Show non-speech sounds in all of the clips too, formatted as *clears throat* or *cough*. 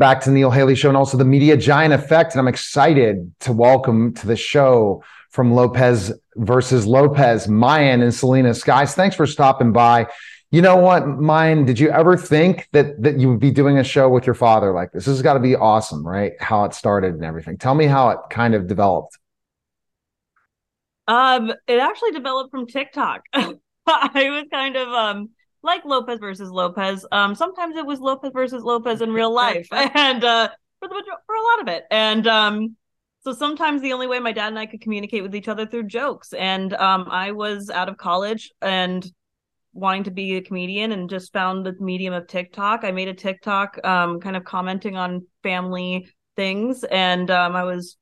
back to Neil Haley Show and also the Media Giant Effect. And I'm excited to welcome to the show from Lopez versus Lopez, Mayan and Selenis. Guys, thanks for stopping by. You know what, Mayan, did you ever think that that you would be doing a show with your father like this? This has got to be awesome, right? How it started and everything. Tell me how it kind of developed. Um, it actually developed from TikTok. *laughs* I was kind of um like Lopez versus Lopez. Um, sometimes it was Lopez versus Lopez in real *laughs* life, *laughs* and uh, for the for a lot of it, and um, so sometimes the only way my dad and I could communicate with each other through jokes. And um, I was out of college and wanting to be a comedian, and just found the medium of TikTok. I made a TikTok, um, kind of commenting on family things, and um, I was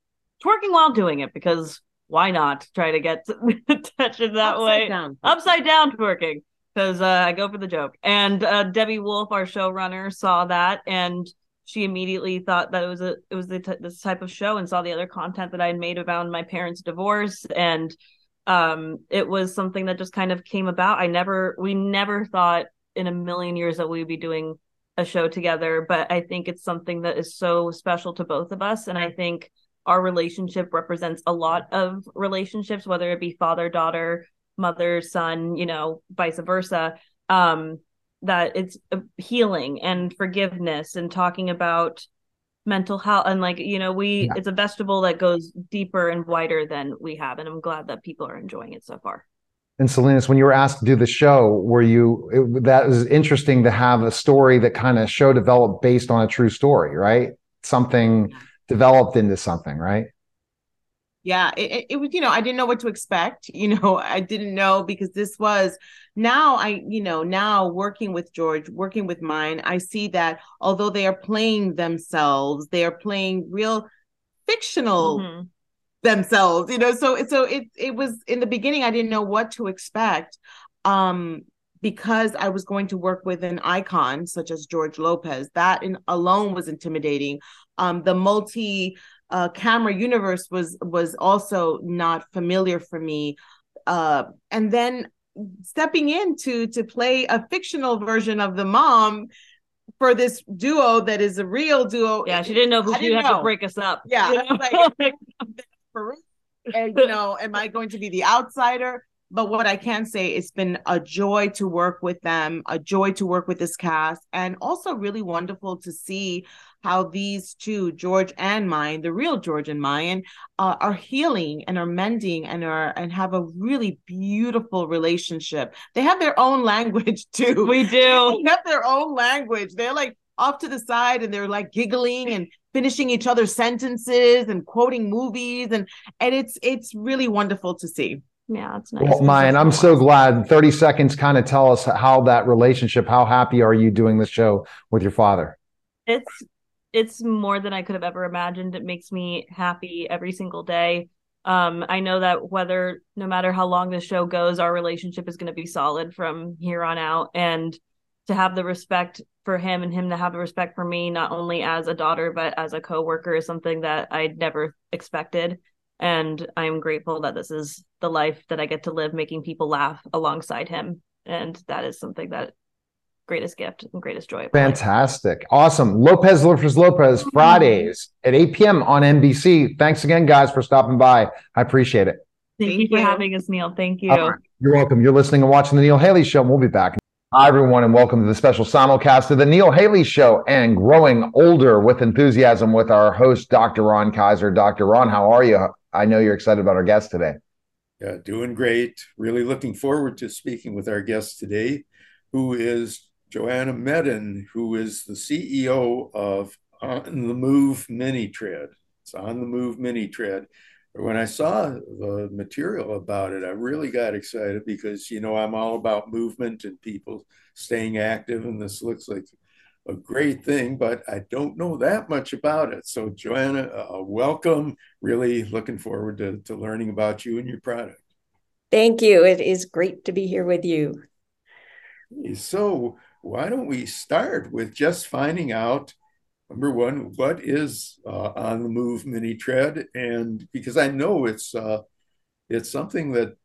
twerking while doing it because why not try to get *laughs* attention that Upside way? down. Upside down twerking because uh, I go for the joke. And uh, Debby Wolfe, our showrunner, saw that and she immediately thought that it was a it was t- this type of show and saw the other content that I had made around my parents' divorce and um it was something that just kind of came about. I never we never thought in a million years that we'd be doing a show together, but I think it's something that is so special to both of us and I think our relationship represents a lot of relationships whether it be father daughter mother son you know vice versa um that it's uh, healing and forgiveness and talking about mental health and like you know we Yeah. it's a vegetable that goes deeper and wider than we have and i'm glad that people are enjoying it so far And Selenis, when you were asked to do the show, were you it, that was interesting to have a story that kind of show developed based on a true story, right? Something developed into something, right? Yeah it, it, was you know i didn't know what to expect *laughs* you know i didn't know because this was now i you know now working with george working with mayan i see that although they are playing themselves they are playing real fictional Mhm. themselves you know so so it it was in the beginning i didn't know what to expect um because i was going to work with an icon such as george lopez that in alone was intimidating um the multi uh camera universe was was also not familiar for me uh and then stepping in to to play a fictional version of the mom for this duo that is a real duo yeah she didn't know who I she'd didn't have know. to break us up Yeah, you know? like- and you know am i going to be the outsider but what i can say it's been a joy to work with them a joy to work with this cast and also really wonderful to see how these two george and mayan the real george and mayan uh, are healing and are mending and are and have a really beautiful relationship they have their own language *laughs* too we do they have their own language. They're like off to the side and they're like giggling and finishing each other's sentences and quoting movies and and it's it's really wonderful to see. Yeah it's nice Well, Mayan, I'm so glad. 30 seconds kind of tell us how that relationship, how happy are you doing this show with your father? it's it's more than I could have ever imagined. It makes me happy every single day. Um, I know that whether no matter how long the show goes, our relationship is going to be solid from here on out. And to have the respect for him and him to have the respect for me, not only as a daughter but as a coworker, is something that I'd never expected. And I'm grateful that this is the life that I get to live, making people laugh alongside him. And that is something that greatest gift and greatest joy. of my life. Fantastic. Awesome. Lopez versus Lopez, Fridays at 8 p.m. on NBC. Thanks again, guys, for stopping by. I appreciate it. Thank, Thank you for you. having us, Neil. Thank you. All right. You're welcome. You're listening and watching the Neil Haley Show. and We'll be back. Hi, everyone, and welcome to the special simulcast of the Neil Haley Show and Growing Older with Enthusiasm with our host, Dr. Ron Kaiser. Dr. Ron, how are you? I know you're excited about our guest today. Yeah, doing great. Really looking forward to speaking with our guest today, who is Joanna Medin, who is the CEO of On the Move Mini Tread. It's On the Move Mini Tread. When I saw the material about it, I really got excited because, you know, I'm all about movement and people staying active, and this looks like a great thing, but I don't know that much about it. So, Joanna, uh, welcome. Really looking forward to, to learning about you and your product. Thank you. It is great to be here with you. So, why don't we start with just finding out number one, what is uh, on the move mini tread? And because I know it's uh, it's something that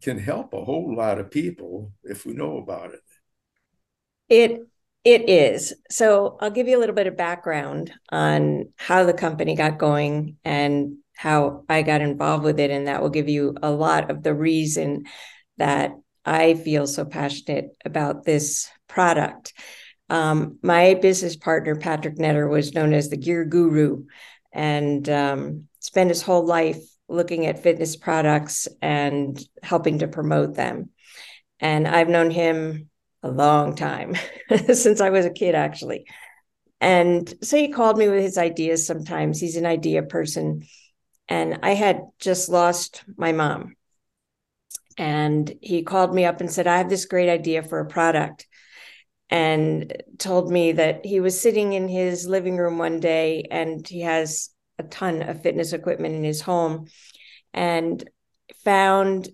can help a whole lot of people if we know about it. It It is. So I'll give you a little bit of background on how the company got going and how I got involved with it. And that will give you a lot of the reason that I feel so passionate about this product. Um, my business partner, Patrick Netter, was known as the gear guru and um, spent his whole life looking at fitness products and helping to promote them. And I've known him a long time *laughs* since I was a kid, actually. And so he called me with his ideas sometimes. He's an idea person. And I had just lost my mom. And he called me up and said, I have this great idea for a product. And told me that he was sitting in his living room one day and he has a ton of fitness equipment in his home and found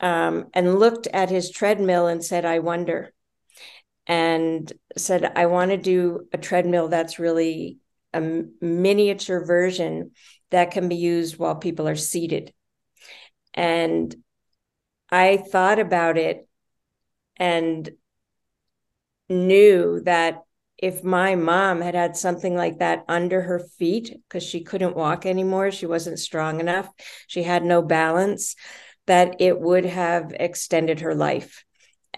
um, and looked at his treadmill and said, I wonder. And said, I want to do a treadmill that's really a miniature version that can be used while people are seated. And I thought about it and knew that if my mom had had something like that under her feet because she couldn't walk anymore, she wasn't strong enough, she had no balance, that it would have extended her life.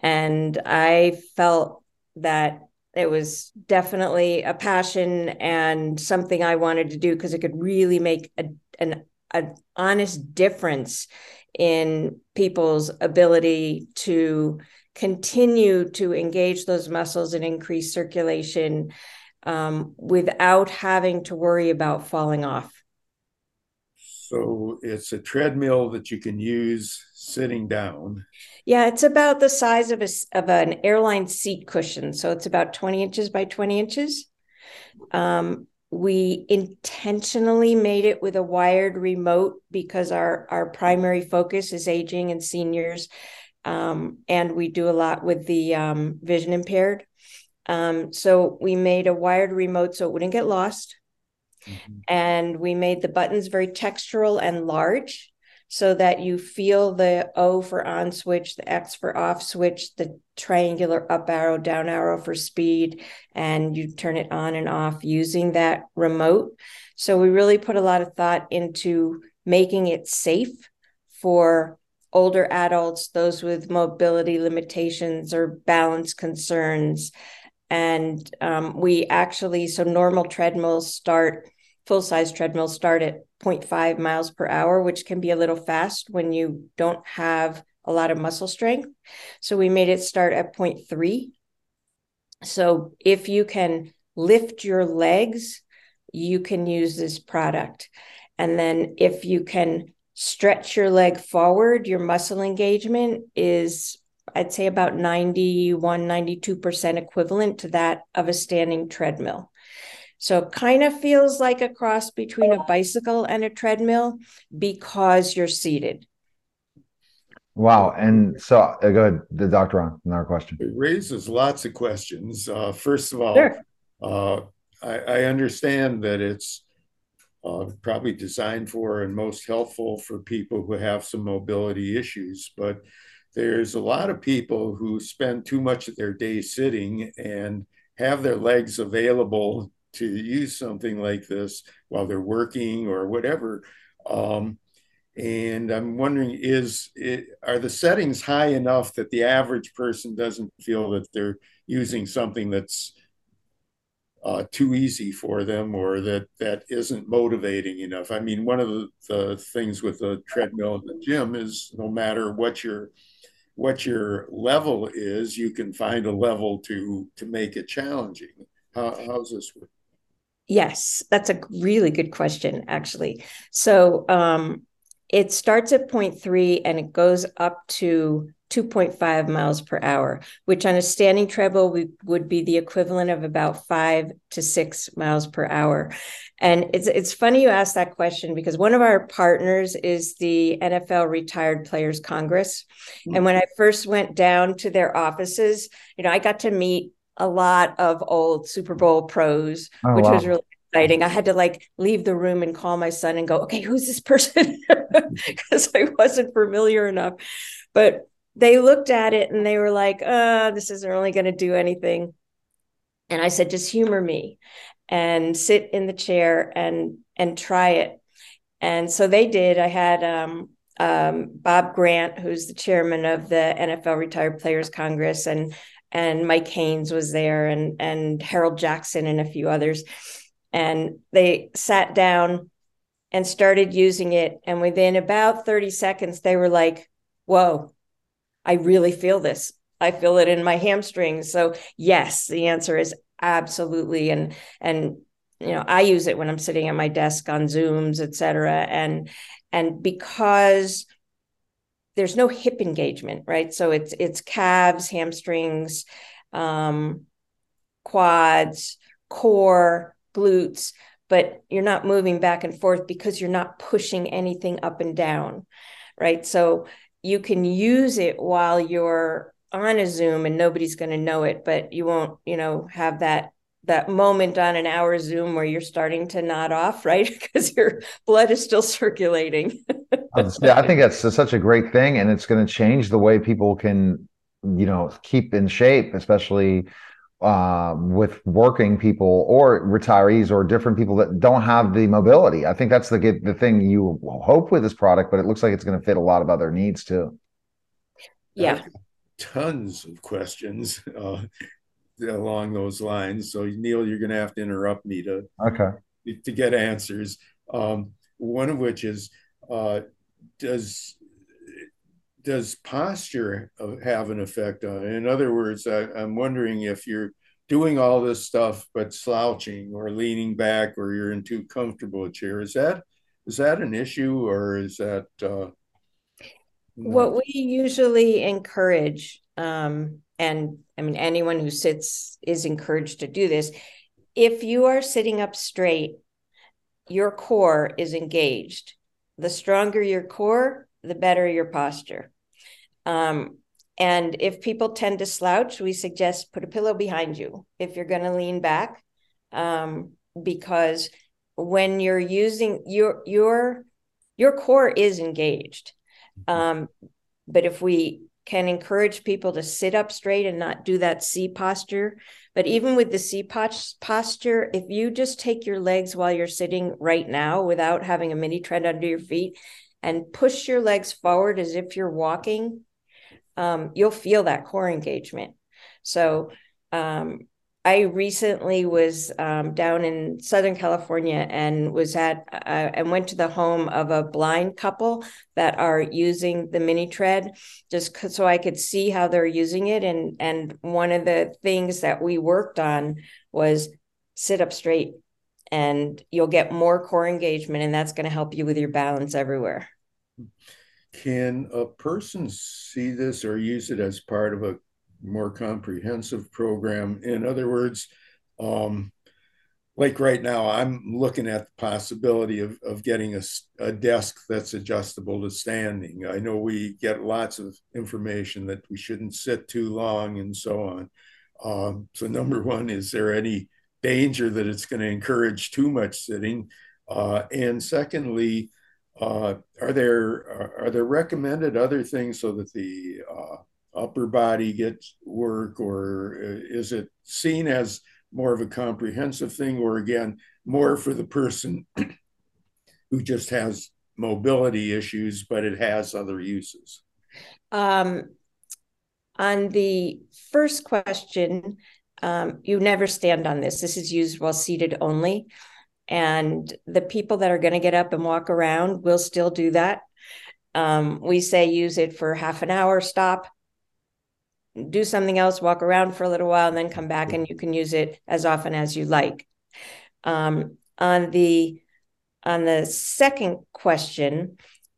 And I felt that it was definitely a passion and something I wanted to do because it could really make a, an an honest difference in people's ability to continue to engage those muscles and increase circulation um, without having to worry about falling off. So it's a treadmill that you can use sitting down. Yeah, it's about the size of a of an airline seat cushion. So it's about 20 inches by 20 inches. Um, we intentionally made it with a wired remote because our our primary focus is aging and seniors um, and we do a lot with the um, vision impaired um, so we made a wired remote so it wouldn't get lost Mm-hmm. And we made the buttons very textural and large so that you feel the O for on switch, the X for off switch, the triangular up arrow, down arrow for speed, and you turn it on and off using that remote. So we really put a lot of thought into making it safe for older adults, those with mobility limitations or balance concerns. And um, we actually, so normal treadmills start full size treadmills start at 0.5 miles per hour, which can be a little fast when you don't have a lot of muscle strength. So we made it start at 0.3. So if you can lift your legs, you can use this product. And then if you can stretch your leg forward, your muscle engagement is, I'd say, about 91, 92% equivalent to that of a standing treadmill. So it kind of feels like a cross between a bicycle and a treadmill because you're seated. Wow. And so uh, go ahead, the doctor on another question. It raises lots of questions. Uh, first of all, sure. uh, I, I, understand that it's uh, probably designed for and most helpful for people who have some mobility issues, but there's a lot of people who spend too much of their day sitting and have their legs available to use something like this while they're working or whatever. Um, and I'm wondering, is it, are the settings high enough that the average person doesn't feel that they're using something that's uh, too easy for them or that that isn't motivating enough? I mean, one of the, the things with the treadmill in the gym is no matter what your what your level is, you can find a level to to make it challenging. How, how's this work? Yes, that's a really good question, actually. So um, it starts at 0.3 and it goes up to 2.5 miles per hour, which on a standing treadmill would be the equivalent of about five to six miles per hour. And it's it's funny you ask that question because one of our partners is the NFL Retired Players Congress. Mm-hmm. And when I first went down to their offices, you know, I got to meet a lot of old Super Bowl pros, oh, which wow. was really exciting. I had to like leave the room and call my son and go, okay, who's this person? *laughs* Because I wasn't familiar enough. But they looked at it and they were like, uh, this isn't really going to do anything. And I said, just humor me and sit in the chair and and try it. And so they did. I had um, um, Bob Grant, who's the chairman of the NFL Retired Players Congress, and and Mike Haynes was there, and and Harold Jackson and a few others. And they sat down and started using it. And within about 30 seconds, they were like, Whoa, I really feel this. I feel it in my hamstrings. So yes, the answer is absolutely. And and you know, I use it when I'm sitting at my desk on Zooms, et cetera. And and because there's no hip engagement, right? So it's it's calves, hamstrings, um, quads, core, glutes, but you're not moving back and forth because you're not pushing anything up and down, right? So you can use it while you're on a Zoom and nobody's going to know it, but you won't, you know, have that that moment on an hour Zoom where you're starting to nod off, *laughs* right? because your blood is still circulating. *laughs* yeah, I think that's such a great thing, and it's going to change the way people can, you know, keep in shape, especially uh, with working people or retirees or different people that don't have the mobility. I think that's the the thing you hope with this product, but it looks like it's going to fit a lot of other needs too. Yeah, tons of questions uh, along those lines. So Neil, you're going to have to interrupt me to okay to get answers. Um, one of which is uh, does does posture have an effect on it? In other words, I, I'm wondering if you're doing all this stuff but slouching or leaning back or you're in too comfortable a chair. Is that is that an issue or is that uh, what we usually encourage um, and i mean anyone who sits is encouraged to do this if you are sitting up straight your core is engaged the stronger your core the better your posture. Um, and if people tend to slouch, we suggest put a pillow behind you if you're going to lean back, um, because when you're using your your your core is engaged. Um, but if we can encourage people to sit up straight and not do that C posture, but even with the C posture, if you just take your legs while you're sitting right now without having a mini tread under your feet and push your legs forward as if you're walking, um, you'll feel that core engagement. So, um, I recently was um, down in Southern California and was at uh, and went to the home of a blind couple that are using the mini tread just so I could see how they're using it. And and one of the things that we worked on was sit up straight, and you'll get more core engagement, and that's going to help you with your balance everywhere. Can a person see this or use it as part of a more comprehensive program? In other words, um, like right now, I'm looking at the possibility of, of getting a, a desk that's adjustable to standing. I know we get lots of information that we shouldn't sit too long and so on. Um, so, number one, is there any danger that it's going to encourage too much sitting? Uh, and secondly, uh, are there are there recommended other things so that the uh, upper body gets work, or uh, is it seen as more of a comprehensive thing, or again more for the person *clears throat* who just has mobility issues, but it has other uses? Um, on the first question, um, you never stand on this. This is used while seated only. And the people that are going to get up and walk around will still do that. Um, we say use it for half an hour, stop, do something else, walk around for a little while, and then come back, and you can use it as often as you like. Um, on the on the second question,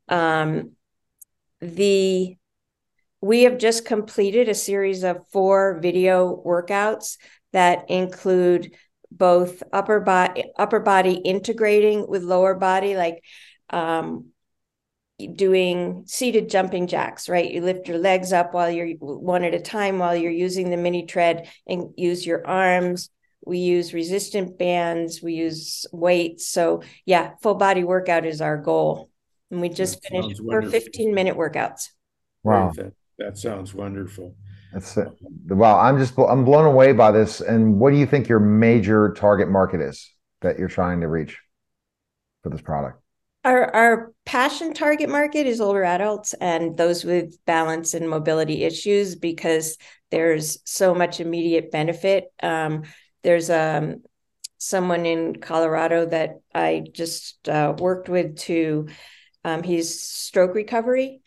um, the we have just completed a series of four video workouts that include both upper body upper body integrating with lower body like um, doing seated jumping jacks right? You lift your legs up while you're one at a time while you're using the mini tread and use your arms. We use resistant bands we use weights. So yeah full body workout is our goal. And we just that finished for 15 minute workouts. Wow. That, that sounds wonderful. That's it. Wow, I'm just I'm blown away by this. And what do you think your major target market is that you're trying to reach for this product? Our our passion target market is older adults and those with balance and mobility issues because there's so much immediate benefit. Um, there's um, someone in Colorado that I just uh, worked with to um, he's stroke recovery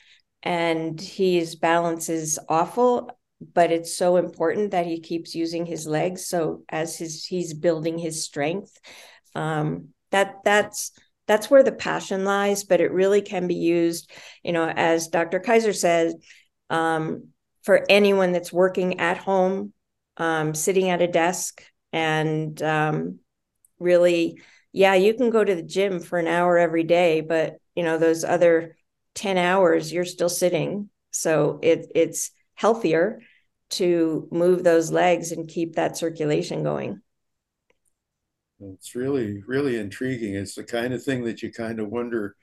and his balance is awful but it's so important that he keeps using his legs so as his he's building his strength um, that that's that's where the passion lies but it really can be used you know as dr kaiser says um, for anyone that's working at home um, sitting at a desk and um, really yeah you can go to the gym for an hour every day but you know those other 10 hours you're still sitting. So it, it's healthier to move those legs and keep that circulation going it's really, really intriguing. It's the kind of thing that you kind of wonder,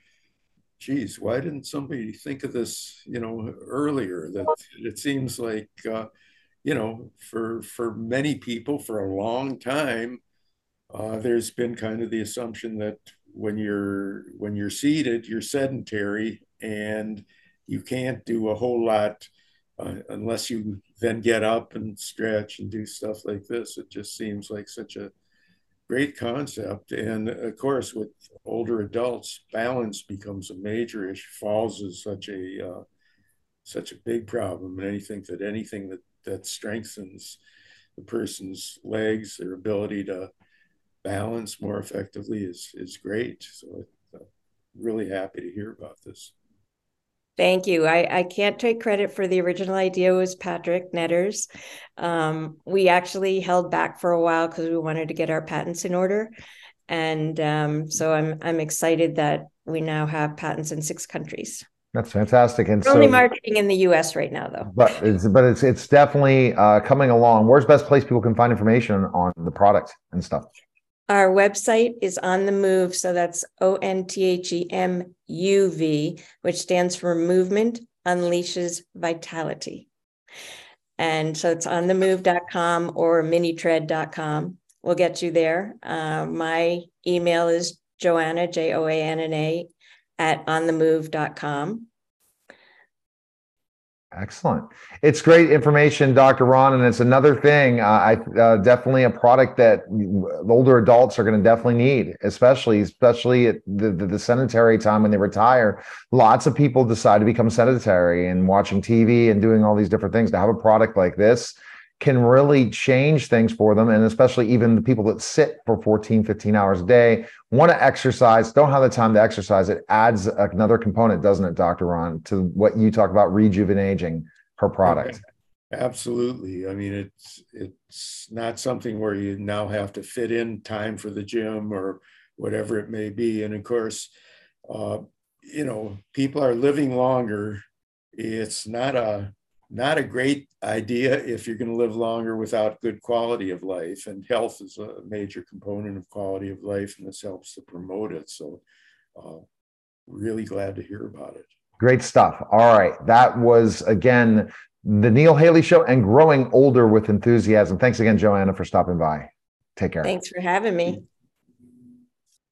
geez, why didn't somebody think of this, you know, earlier? That it seems like, uh, you know, for for many people for a long time, uh, there's been kind of the assumption that when you're when you're seated, you're sedentary and you can't do a whole lot uh, unless you then get up and stretch and do stuff like this. It just seems like such a great concept. And of course, with older adults, balance becomes a major issue. Falls is such a uh, such a big problem, and anything that anything that that strengthens the person's legs, their ability to balance more effectively is is great. So, I'm really happy to hear about this. Thank you. I, I can't take credit for the original idea it was Patrick Netters. Um, we actually held back for a while because we wanted to get our patents in order. And um, so I'm I'm excited that we now have patents in six countries. That's fantastic. And We're so, only marketing in the U.S. right now, though. But it's but it's it's definitely uh, coming along. Where's best place people can find information on the product and stuff? Our website is on the move. So that's O N T H E M U V, which stands for Movement Unleashes Vitality. And so it's on the move.com or minitread.com. We'll get you there. Uh, my email is Joanna, J O A N N A, at onthemuv.com. Excellent. It's great information, Dr. Ron, and it's another thing. Uh, I uh, definitely a product that older adults are going to definitely need, especially especially at the, the, the sedentary time when they retire. Lots of people decide to become sedentary and watching TV and doing all these different things. To have a product like this can really change things for them. And especially even the people that sit for 14, 15 hours a day, want to exercise, don't have the time to exercise. It adds another component, doesn't it, Dr. Ron, to what you talk about rejuvenating her product. Absolutely. I mean, it's it's not something where you now have to fit in time for the gym or whatever it may be. And of course, uh, you know, people are living longer. It's not a not a great idea if you're going to live longer without good quality of life. And health is a major component of quality of life, and this helps to promote it. So, uh, really glad to hear about it. Great stuff. All right. That was, again, the Neil Haley Show and growing older with enthusiasm. Thanks again, Joanna, for stopping by. Take care. Thanks for having me.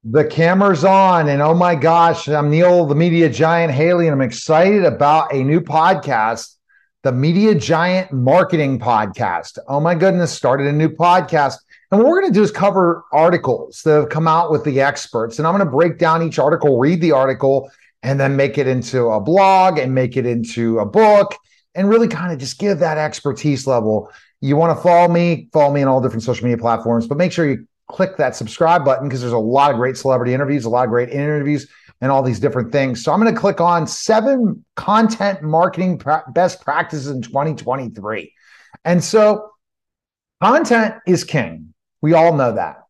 The camera's on, and oh my gosh, I'm Neil, the media giant Haley, and I'm excited about a new podcast the Media Giant Marketing Podcast. Oh my goodness, started a new podcast. And what we're going to do is cover articles that have come out with the experts. And I'm going to break down each article, read the article, and then make it into a blog and make it into a book and really kind of just give that expertise level. You want to follow me, follow me on all different social media platforms, but make sure you click that subscribe button because there's a lot of great celebrity interviews, a lot of great interviews and all these different things. So I'm going to click on seven content marketing pra- best practices in 2023. And so content is king. We all know that.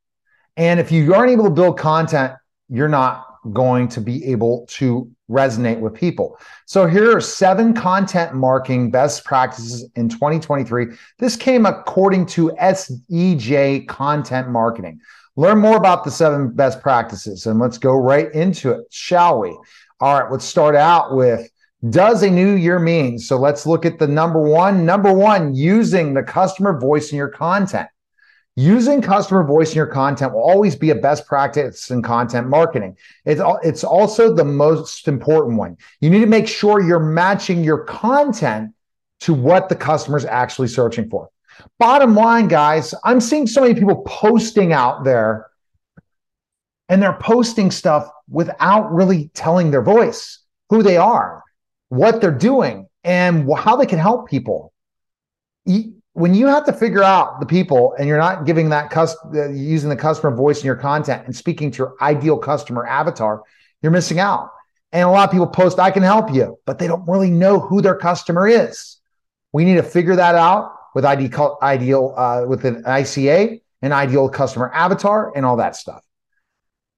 And if you aren't able to build content, you're not going to be able to resonate with people. So here are seven content marketing best practices in 2023. This came according to SEJ Content Marketing. Learn more about the seven best practices and let's go right into it, shall we? All right, let's start out with does a new year mean? So let's look at the number one. Number one, using the customer voice in your content. Using customer voice in your content will always be a best practice in content marketing. It's, it's also the most important one. You need to make sure you're matching your content to what the customer is actually searching for. Bottom line, guys, I'm seeing so many people posting out there and they're posting stuff without really telling their voice, who they are, what they're doing, and how they can help people when you have to figure out the people and you're not giving that cus- uh, using the customer voice in your content and speaking to your ideal customer avatar, you're missing out. And a lot of people post, I can help you, but they don't really know who their customer is. We need to figure that out with ID, ideal, uh, with an ICA, an ideal customer avatar, and all that stuff.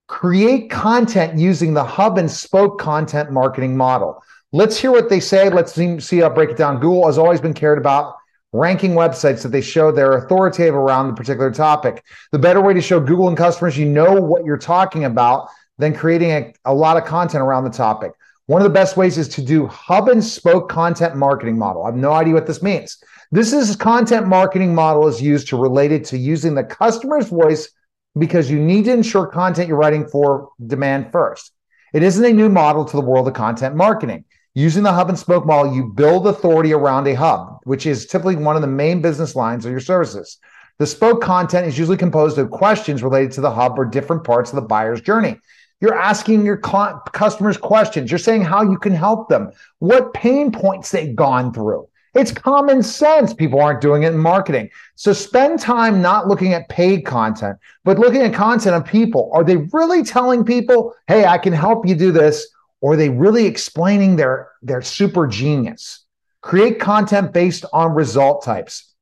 Create content using the hub and spoke content marketing model. Let's hear what they say. Let's see, see how break it down. Google has always been cared about ranking websites that they show they're authoritative around the particular topic. The better way to show Google and customers you know what you're talking about than creating a, a lot of content around the topic. One of the best ways is to do hub and spoke content marketing model. I have no idea what this means. This is content marketing model is used to relate it to using the customer's voice because you need to ensure content you're writing for demand first. It isn't a new model to the world of content marketing. Using the hub and spoke model, you build authority around a hub, which is typically one of the main business lines of your services. The spoke content is usually composed of questions related to the hub or different parts of the buyer's journey. You're asking your customers questions. You're saying how you can help them, what pain points they've gone through. It's common sense. People aren't doing it in marketing. So spend time not looking at paid content, but looking at content of people. Are they really telling people, hey, I can help you do this? or are they really explaining their, their super genius? Create content based on result types.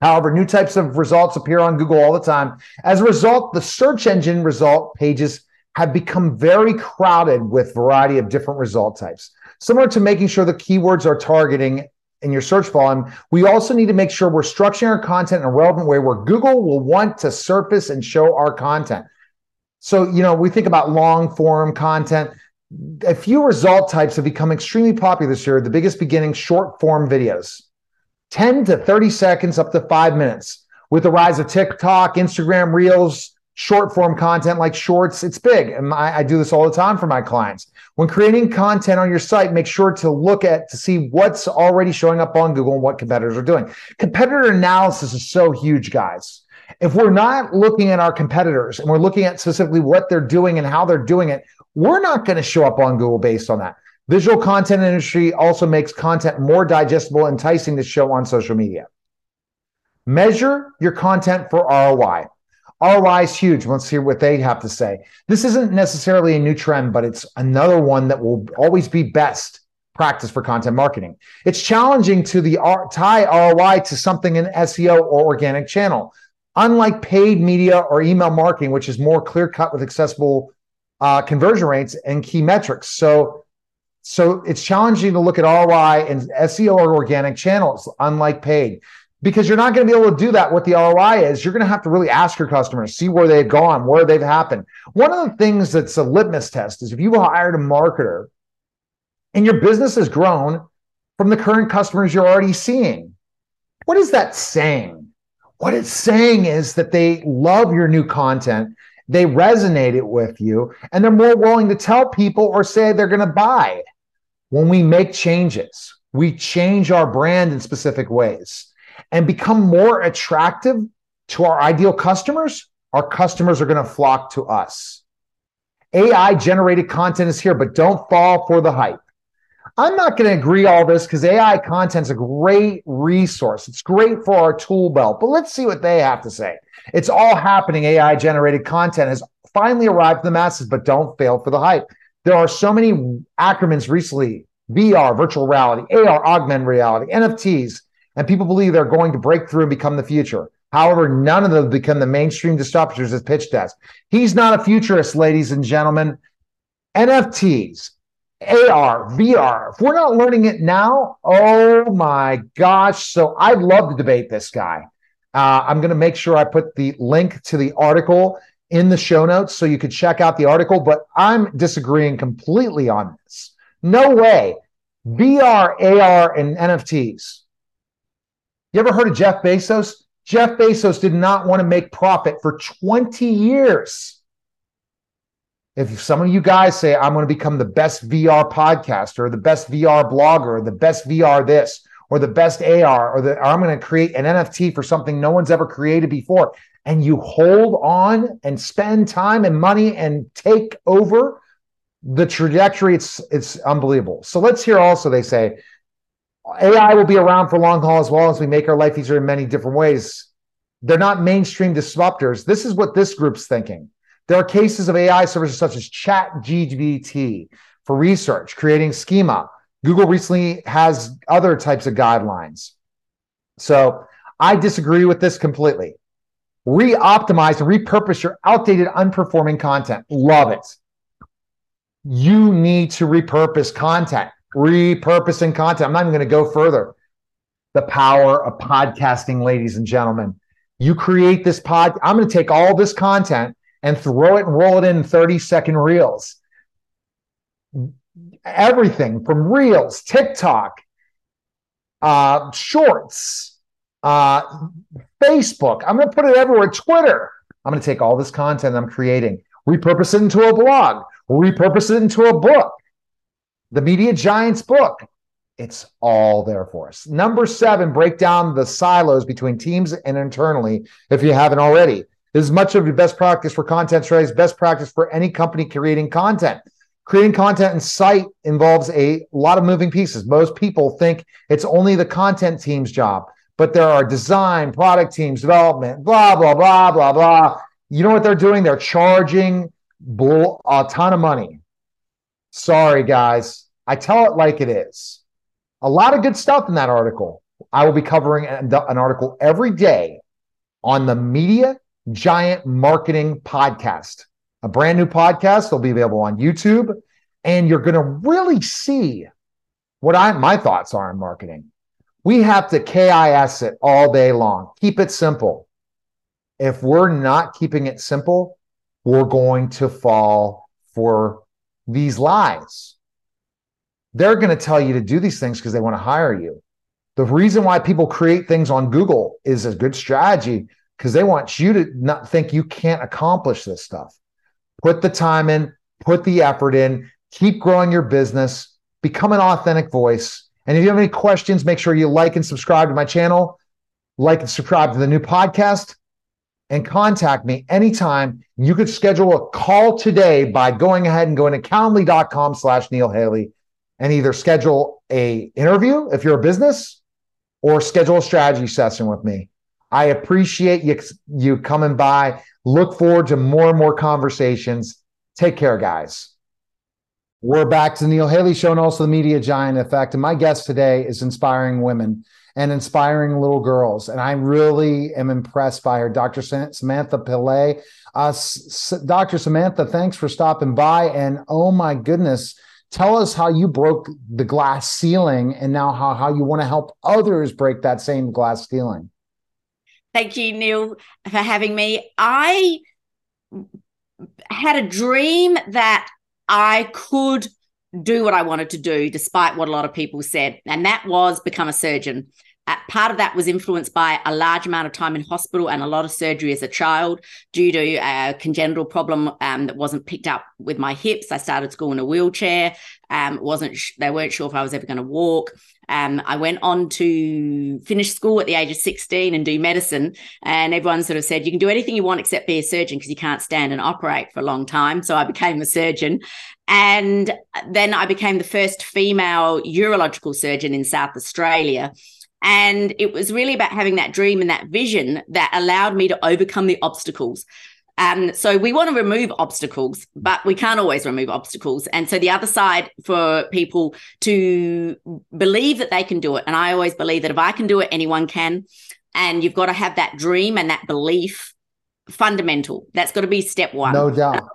However, new types of results appear on Google all the time. As a result, the search engine result pages have become very crowded with variety of different result types. Similar to making sure the keywords are targeting in your search volume, we also need to make sure we're structuring our content in a relevant way where Google will want to surface and show our content. So, you know, we think about long form content a few result types have become extremely popular this year. The biggest beginning short form videos, 10 to 30 seconds up to five minutes. With the rise of TikTok, Instagram Reels, short form content like shorts, it's big. And I, I do this all the time for my clients. When creating content on your site, make sure to look at to see what's already showing up on Google and what competitors are doing. Competitor analysis is so huge, guys. If we're not looking at our competitors and we're looking at specifically what they're doing and how they're doing it, we're not going to show up on Google based on that. Visual content industry also makes content more digestible, enticing to show on social media. Measure your content for ROI. ROI is huge. Let's hear what they have to say. This isn't necessarily a new trend, but it's another one that will always be best practice for content marketing. It's challenging to the tie ROI to something in SEO or organic channel. Unlike paid media or email marketing, which is more clear cut with accessible uh, conversion rates and key metrics. So, so it's challenging to look at ROI and SEO or organic channels, unlike paid, because you're not going to be able to do that. What the ROI is, you're going to have to really ask your customers, see where they've gone, where they've happened. One of the things that's a litmus test is if you hired a marketer and your business has grown from the current customers you're already seeing, what is that saying? What it's saying is that they love your new content they resonate it with you and they're more willing to tell people or say they're going to buy when we make changes we change our brand in specific ways and become more attractive to our ideal customers our customers are going to flock to us ai generated content is here but don't fall for the hype i'm not going to agree all this because ai content is a great resource it's great for our tool belt but let's see what they have to say it's all happening. AI generated content has finally arrived to the masses, but don't fail for the hype. There are so many acronyms recently VR, virtual reality, AR, augmented reality, NFTs, and people believe they're going to break through and become the future. However, none of them become the mainstream disruptors as pitched as. He's not a futurist, ladies and gentlemen. NFTs, AR, VR, if we're not learning it now, oh my gosh. So I'd love to debate this guy. Uh, I'm going to make sure I put the link to the article in the show notes so you could check out the article, but I'm disagreeing completely on this. No way. VR, AR, and NFTs. You ever heard of Jeff Bezos? Jeff Bezos did not want to make profit for 20 years. If some of you guys say, I'm going to become the best VR podcaster or the best VR blogger or the best VR this or the best AR or, the, or I'm going to create an NFT for something no one's ever created before, and you hold on and spend time and money and take over the trajectory, it's it's unbelievable. So let's hear also they say AI will be around for long haul as well as we make our life easier in many different ways. They're not mainstream disruptors. This is what this group's thinking. There are cases of AI services such as ChatGPT for research, creating schema. Google recently has other types of guidelines. So I disagree with this completely. Re optimize and repurpose your outdated, unperforming content. Love it. You need to repurpose content repurposing content. I'm not even going to go further. The power of podcasting, ladies and gentlemen. You create this pod. I'm going to take all this content and throw it and roll it in 30 second reels. Everything from reels, TikTok, uh, shorts, uh, Facebook. I'm going to put it everywhere. Twitter. I'm going to take all this content I'm creating, repurpose it into a blog, repurpose it into a book, the Media Giants book. It's all there for us. Number seven, break down the silos between teams and internally if you haven't already. This is much of your best practice for content strategies, best practice for any company creating content. Creating content and site involves a lot of moving pieces. Most people think it's only the content team's job, but there are design, product teams, development, blah, blah, blah, blah, blah. You know what they're doing? They're charging a ton of money Sorry, guys. I tell it like it is. A lot of good stuff in that article. I will be covering an, article every day on the Media Giant Marketing Podcast, a brand new podcast. They'll be available on YouTube, and you're going to really see what I my thoughts are on marketing. We have to KIS it all day long. Keep it simple. If we're not keeping it simple, we're going to fall for these lies. They're going to tell you to do these things because they want to hire you. The reason why people create things on Google is a good strategy because they want you to not think you can't accomplish this stuff. Put the time in, put the effort in, keep growing your business, become an authentic voice. And if you have any questions, make sure you like and subscribe to my channel, like and subscribe to the new podcast and contact me anytime. You could schedule a call today by going ahead and going to calendly.com slash Neil Haley and either schedule a interview if you're a business or schedule a strategy session with me. I appreciate you, you coming by. Look forward to more and more conversations. Take care, guys. We're back to the Neil Haley Show and also the Media Giant Effect. And my guest today is inspiring women and inspiring little girls. And I really am impressed by her, Dr. Samantha Pillay. Uh, S- Dr. Samantha, thanks for stopping by. And oh my goodness, tell us how you broke the glass ceiling and now how, how you want to help others break that same glass ceiling. Thank you, Neil, for having me. I had a dream that I could do what I wanted to do, despite what a lot of people said. And that was become a surgeon. Uh, part of that was influenced by a large amount of time in hospital and a lot of surgery as a child due to a congenital problem um, that wasn't picked up with my hips. I started school in a wheelchair. Um, wasn't sh- they weren't sure if I was ever going to walk. Um, I went on to finish school at the age of 16 and do medicine. And everyone sort of said, you can do anything you want except be a surgeon because you can't stand and operate for a long time. So I became a surgeon. And then I became the first female urological surgeon in South Australia. And it was really about having that dream and that vision that allowed me to overcome the obstacles. Um, so we want to remove obstacles, but we can't always remove obstacles. And so the other side for people to believe that they can do it. And I always believe that if I can do it, anyone can. And you've got to have that dream and that belief fundamental. That's got to be step one. No doubt.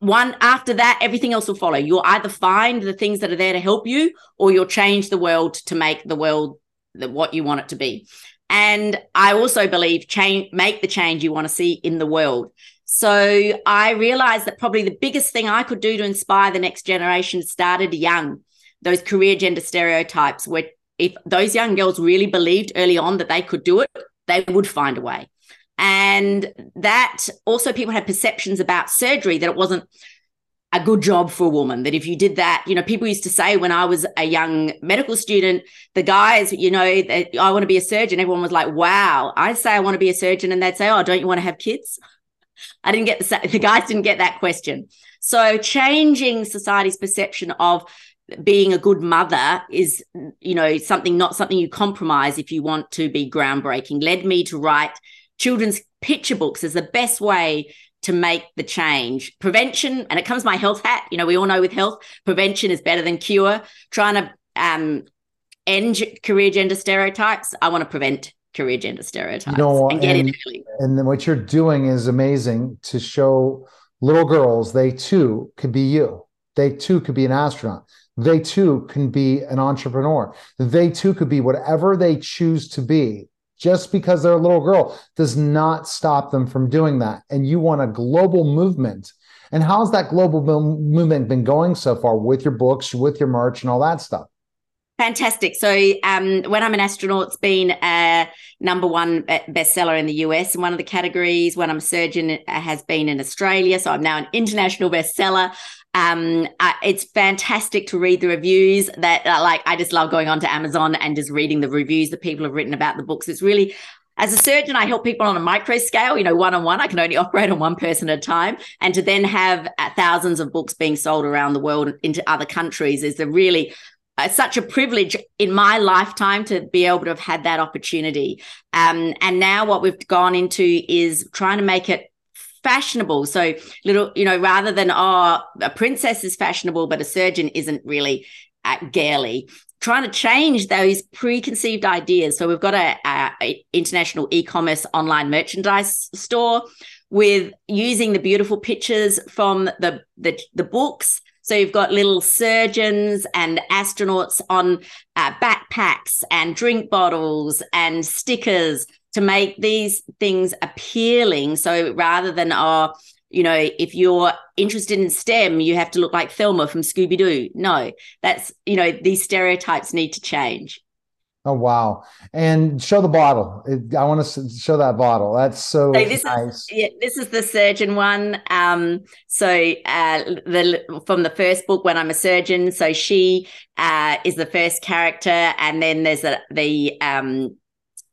One after that, everything else will follow. You'll either find the things that are there to help you, or you'll change the world to make the world the, what you want it to be. And I also believe change, make the change you want to see in the world. So I realized that probably the biggest thing I could do to inspire the next generation started young. those career gender stereotypes where if those young girls really believed early on that they could do it, they would find a way. And that also people had perceptions about surgery that it wasn't a good job for a woman. That if you did that, you know, people used to say when I was a young medical student, the guys, you know, I want to be a surgeon. Everyone was like, wow. I say I want to be a surgeon, and they'd say, oh, don't you want to have kids? *laughs* I didn't get the the guys didn't get that question. So changing society's perception of being a good mother is you know something not something you compromise if you want to be groundbreaking led me to write children's picture books is the best way to make the change. Prevention, and it comes my health hat. You know, we all know with health, prevention is better than cure. Trying to um, end career gender stereotypes, I want to prevent career gender stereotypes you know, and get and, in early. And then what you're doing is amazing to show little girls they too could be you. They too could be an astronaut. They too can be an entrepreneur. They too could be whatever they choose to be just because they're a little girl does not stop them from doing that. And you want a global movement. And how's that global movement been going so far with your books, with your merch, and all that stuff? Fantastic. So, um, when I'm an astronaut, it's been a number one bestseller in the US in one of the categories. When I'm a surgeon, it has been in Australia. So, I'm now an international bestseller. Um, it's fantastic to read the reviews that uh, like I just love going on to Amazon and just reading the reviews that people have written about the books. It's really as a surgeon, I help people on a micro scale, you know, one on one. I can only *laughs* operate on one person at a time. And to then have uh, thousands of books being sold around the world into other countries is a really uh, such a privilege in my lifetime to be able to have had that opportunity. Um, and now what we've gone into is trying to make it fashionable. So little, you know, rather than oh, a princess is fashionable, but a surgeon isn't really uh, girly. Trying to change those preconceived ideas. So we've got a, a international e-commerce online merchandise store with using the beautiful pictures from the the, the books. So you've got little surgeons and astronauts on uh, backpacks and drink bottles and stickers to make these things appealing. So rather than, oh, you know, if you're interested in STEM, you have to look like Velma from Scooby Doo. No, that's, you know, these stereotypes need to change. Oh wow! And show the bottle. I want to show that bottle. That's so, so this nice. Is, yeah, this is the surgeon one. Um, so uh, the from the first book, when I'm a surgeon. So she uh, is the first character, and then there's a, the um,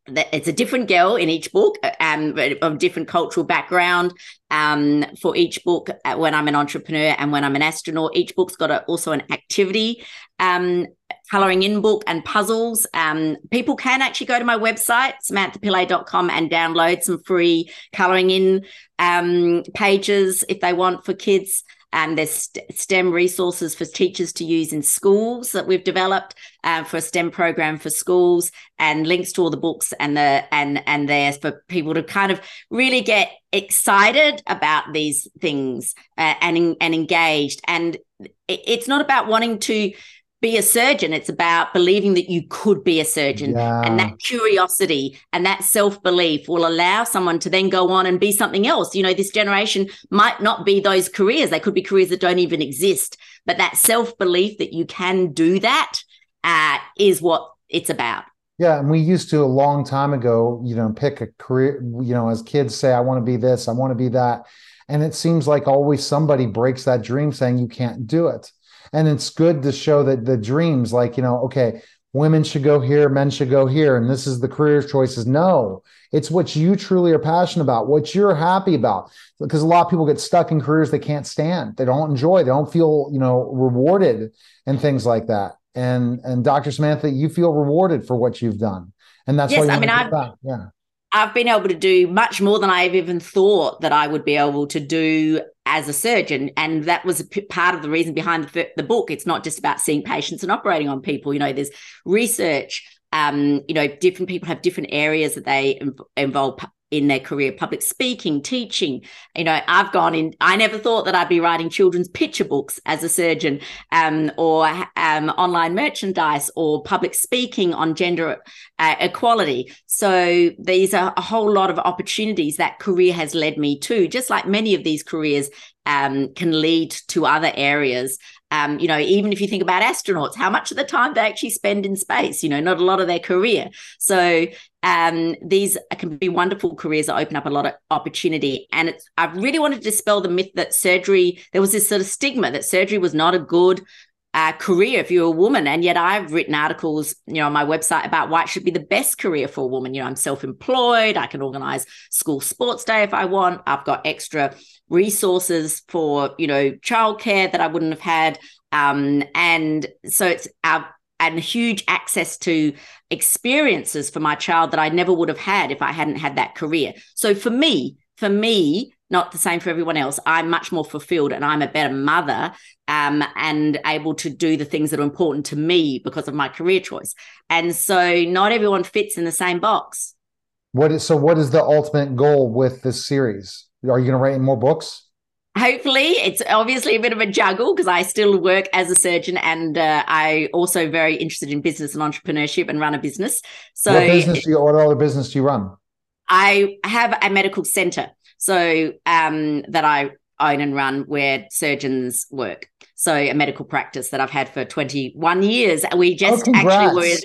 it's a different girl in each book um, of different cultural background. Um, for each book uh, when i'm an entrepreneur and when i'm an astronaut each book's got a, also an activity um, coloring in book and puzzles. Um, people can actually go to my website samanthapillay.com and download some free coloring in um, pages if they want for kids and there's STEM resources for teachers to use in schools that we've developed uh, for a STEM program for schools, and links to all the books and the and and there's for people to kind of really get excited about these things uh, and and engaged. And it's not about wanting to be a surgeon. It's about believing that you could be a surgeon. Yeah. And that curiosity and that self belief will allow someone to then go on and be something else. You know, this generation might not be those careers, they could be careers that don't even exist. But that self belief that you can do that uh, is what it's about. Yeah, and we used to a long time ago, you know, pick a career, you know, as kids say, I want to be this, I want to be that. And it seems like always somebody breaks that dream saying you can't do it and it's good to show that the dreams like you know okay women should go here men should go here and this is the career choices. No it's what you truly are passionate about what you're happy about. Because a lot of people get stuck in careers they can't stand they don't enjoy they don't feel you know rewarded and things like that. And and dr samantha you feel rewarded for what you've done. And that's yes, why i mean i yeah. I've been able to do much more than I've even thought that I would be able to do as a surgeon. And that was a p- part of the reason behind the, the book. It's not just about seeing patients and operating on people. You know, there's research. Um, you know, different people have different areas that they involve in their career public speaking teaching. You know i've gone in i never thought that i'd be writing children's picture books as a surgeon um, or um, online merchandise or public speaking on gender uh, equality. So these are a whole lot of opportunities that career has led me to just like many of these careers um, can lead to other areas. Um, you know, even if you think about astronauts, how much of the time they actually spend in space, you know, not a lot of their career. So um, these can be wonderful careers that open up a lot of opportunity. And it's, I really wanted to dispel the myth that surgery, there was this sort of stigma that surgery was not a good uh, career if you're a woman. And yet I've written articles, you know, on my website about why it should be the best career for a woman. You know, I'm self-employed. I can organize school sports day if I want. I've got extra resources for, you know, childcare that I wouldn't have had. Um, and so it's our and huge access to experiences for my child that I never would have had if I hadn't had that career. So for me, for me, not the same for everyone else. I'm much more fulfilled and I'm a better mother um, and able to do the things that are important to me because of my career choice. And so not everyone fits in the same box. What is so what is the ultimate goal with this series? Are you going to write more books? Hopefully, it's obviously a bit of a juggle because I still work as a surgeon and uh, I also very interested in business and entrepreneurship and run a business. So, what business do you, what other business do you run? I have a medical center so um, that I own and run where surgeons work. So a medical practice that I've had for 21 years. We just oh, actually were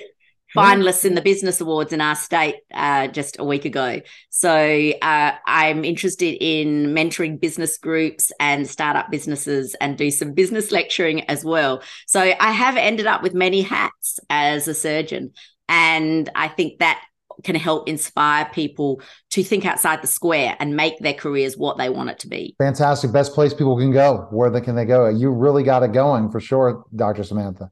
finalists in the business awards in our state uh, just a week ago. So uh, I'm interested in mentoring business groups and startup businesses and do some business lecturing as well. So I have ended up with many hats as a surgeon. And I think that can help inspire people to think outside the square and make their careers what they want it to be. Fantastic. Best place people can go. Where they, can they go? You really got it going for sure, Dr. Samantha.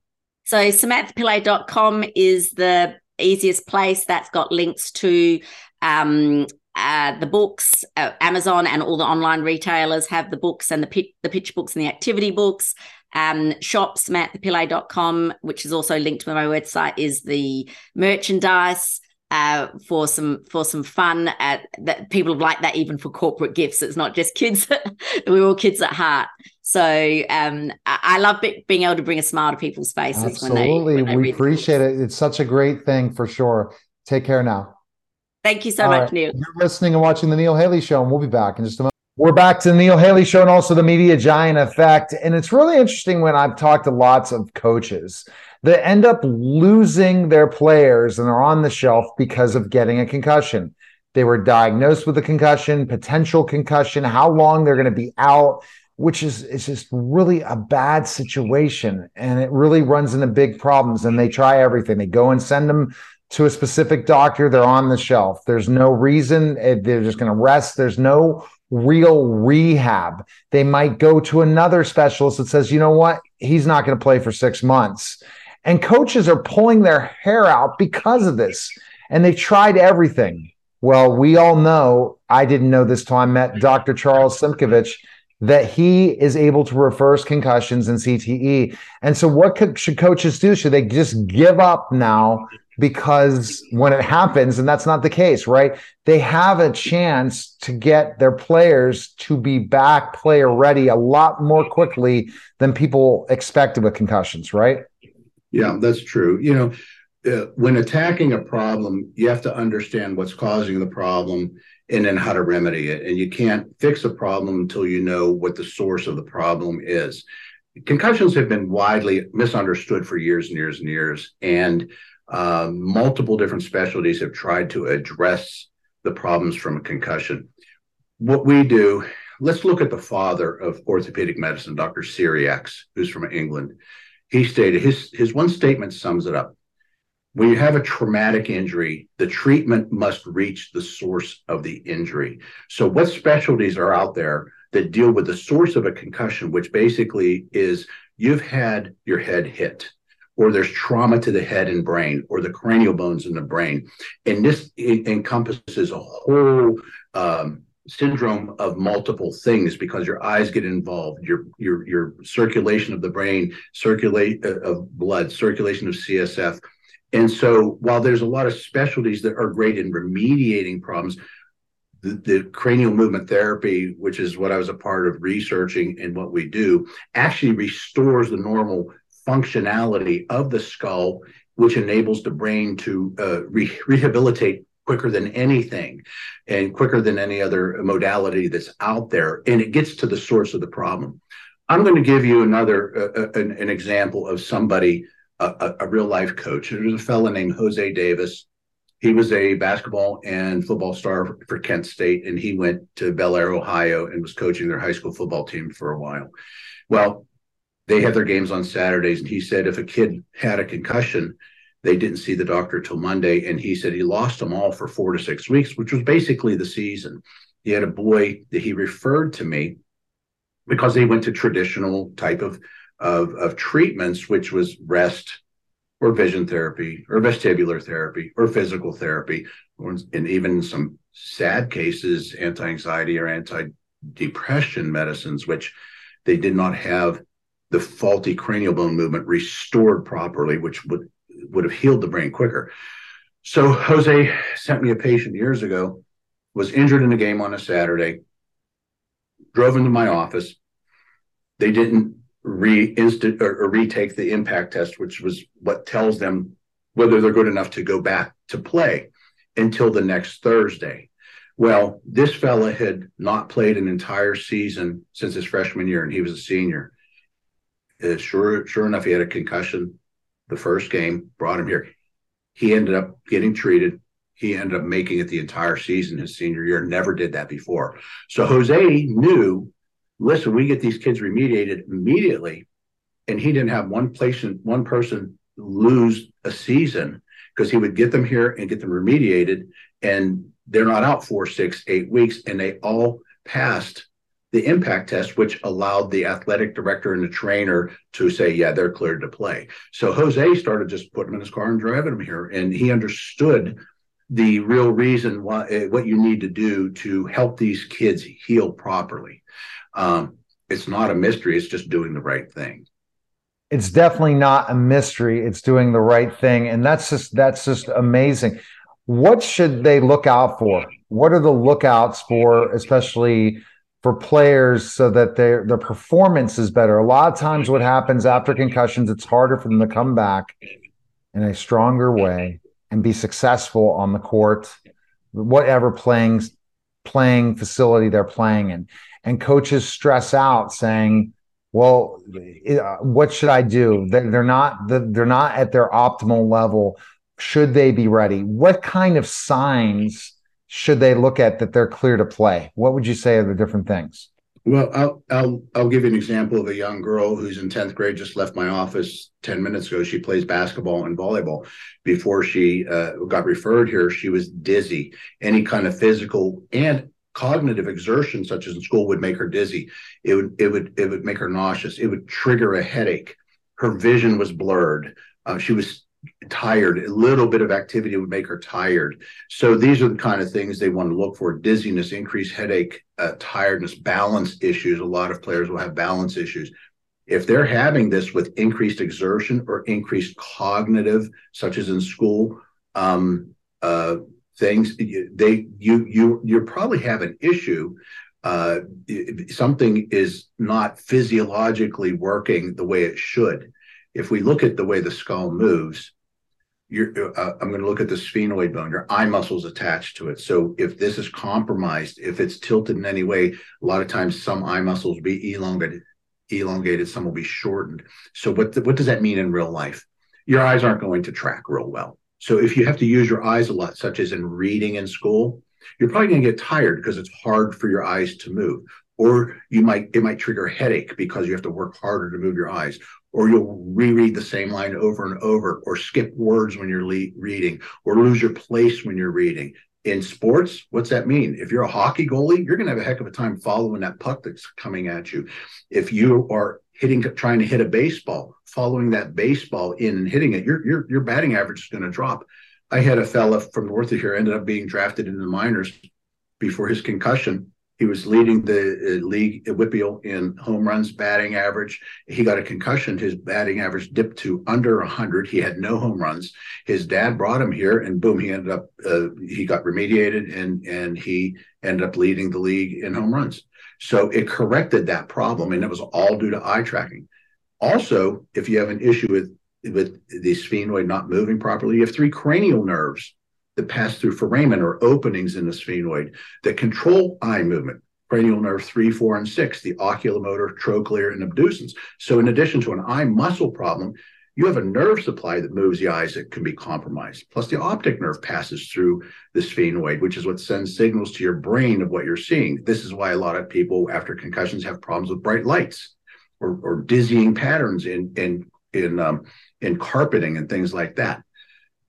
So samanthapillay.com is the easiest place. That's got links to um, uh, the books, uh, Amazon and all the online retailers have the books and the pitch, the pitch books and the activity books. Um, shop samanthapillay.com, which is also linked to my website, is the merchandise uh, for some for some fun. Uh, that people have liked that even for corporate gifts. It's not just kids. *laughs* We're all kids at heart. So um, I, I love be- being able to bring a smile to people's faces. Absolutely, when they, when we appreciate it. It's such a great thing for sure. Take care now. Thank you so all much, right. Neil. You're listening and watching the Neil Haley Show, and we'll be back in just a moment. We're back to the Neil Haley Show and also the Media Giant Effect. And it's really interesting when I've talked to lots of coaches that end up losing their players and are on the shelf because of getting a concussion. They were diagnosed with a concussion, potential concussion, how long they're going to be out, which is is just really a bad situation. And it really runs into big problems. And they try everything. They go and send them to a specific doctor, they're on the shelf. There's no reason. Eh, they're just going to rest. There's no real rehab. They might go to another specialist that says, you know what? He's not going to play for six months. And coaches are pulling their hair out because of this. And they've tried everything. Well, we all know, I didn't know this till I met Dr. Charles Simkovich, that he is able to reverse concussions and CTE. And so, what could, should coaches do? Should they just give up now because when it happens, and that's not the case, right? They have a chance to get their players to be back player ready a lot more quickly than people expected with concussions, right? Yeah, that's true. You know, uh, when attacking a problem, you have to understand what's causing the problem and then how to remedy it. And you can't fix a problem until you know what the source of the problem is. Concussions have been widely misunderstood for years and years and years. And uh, multiple different specialties have tried to address the problems from a concussion. What we do, let's look at the father of orthopedic medicine, Dr. Cyriax, who's from England he stated his his one statement sums it up. When you have a traumatic injury, the treatment must reach the source of the injury. So, what specialties are out there that deal with the source of a concussion, which basically is you've had your head hit, or there's trauma to the head and brain, or the cranial bones in the brain, and this encompasses a whole um, syndrome of multiple things because your eyes get involved your your your circulation of the brain circulate uh, of blood circulation of csf and so while there's a lot of specialties that are great in remediating problems the, the, cranial movement therapy which is what i was a part of researching and what we do actually restores the normal functionality of the skull which enables the brain to uh, re- rehabilitate quicker than anything and quicker than any other modality that's out there. And it gets to the source of the problem. I'm going to give you another uh, uh, an, an, example of somebody, a, a, real life coach. There's a fellow named Jose Davis. He was a basketball and football star for Kent State, and he went to Bellaire, Ohio, and was coaching their high school football team for a while. Well, they had their games on Saturdays, and he said if a kid had a concussion, they didn't see the doctor till Monday, and he said he lost them all for four to six weeks, which was basically the season. He had a boy that he referred to me because they went to traditional type of, of, of treatments, which was rest or vision therapy or vestibular therapy or physical therapy, or, and even some sad cases, anti-anxiety or anti-depression medicines, which they did not have the faulty cranial bone movement restored properly, which would would have healed the brain quicker. So Jose sent me a patient years ago, was injured in a game on a Saturday, drove into my office. They didn't reinstate or, or retake the impact test, which was what tells them whether they're good enough to go back to play until the next Thursday. Well, this fella had not played an entire season since his freshman year, and he was a senior. Uh, sure, sure enough, he had a concussion the first game, brought him here. He ended up getting treated, he ended up making it the entire season his senior year. Never did that before. So Jose knew, listen, we get these kids remediated immediately, and he didn't have one patient, one person lose a season because he would get them here and get them remediated, and they're not out four, six, eight weeks, and they all passed the impact test, which allowed the athletic director and the trainer to say, yeah, they're cleared to play. So Jose started just putting him in his car and driving him here. And he understood the real reason why eh, what you need to do to help these kids heal properly. Um, it's not a mystery; it's just doing the right thing. It's definitely not a mystery. It's doing the right thing, and that's just that's just amazing. What should they look out for? What are the lookouts for, especially for players, so that their their performance is better? A lot of times, what happens after concussions, it's harder for them to come back in a stronger way and be successful on the court, whatever playing playing facility they're playing in. And coaches stress out saying, "Well, uh, what should I do? They're not they're not at their optimal level. Should they be ready? What kind of signs should they look at that they're clear to play? What would you say are the different things?" Well, I'll I'll I'll give you an example of a young girl who's in 10th grade just left my office 10 minutes ago. She plays basketball and volleyball. Before she uh, got referred here, she was dizzy. Any kind of physical and cognitive exertion such as in school would make her dizzy. It would it would it would make her nauseous. It would trigger a headache. Her vision was blurred. Uh, she was tired. A little bit of activity would make her tired. So these are the kind of things they want to look for: dizziness, increased headache, uh, tiredness, balance issues. A lot of players will have balance issues. If they're having this with increased exertion or increased cognitive, such as in school, um, uh, things they you you you probably have an issue. Uh, something is not physiologically working the way it should if we look at the way the skull moves, you're, uh, I'm going to look at the sphenoid bone. Your eye muscles attached to it. So if this is compromised, if it's tilted in any way, a lot of times some eye muscles will be elongated, elongated. Some will be shortened. So what the, what does that mean in real life? Your eyes aren't going to track real well. So if you have to use your eyes a lot, such as in reading in school, you're probably going to get tired because it's hard for your eyes to move or you might it might trigger a headache because you have to work harder to move your eyes or you'll reread the same line over and over or skip words when you're le- reading or lose your place when you're reading. In sports what's that mean? If you're a hockey goalie you're going to have a heck of a time following that puck that's coming at you. If you are hitting trying to hit a baseball following that baseball in and hitting it your your, your batting average is going to drop. I had a fella from north of here ended up being drafted in the minors before his concussion he was leading the uh, league WPIAL in home runs, batting average. He got a concussion. His batting average dipped to under 100. He had no home runs. His dad brought him here, and boom, he ended up. Uh, he got remediated, and and he ended up leading the league in home runs. So it corrected that problem, and it was all due to eye tracking. Also, if you have an issue with with the sphenoid not moving properly, you have three cranial nerves that pass through foramen or openings in the sphenoid that control eye movement. cranial nerve three, four, and six, the oculomotor, trochlear, and abducens. So, in addition to an eye muscle problem, you have a nerve supply that moves the eyes that can be compromised. Plus, the optic nerve passes through the sphenoid, which is what sends signals to your brain of what you're seeing. This is why a lot of people after concussions have problems with bright lights or, or dizzying patterns in in in um, in carpeting and things like that.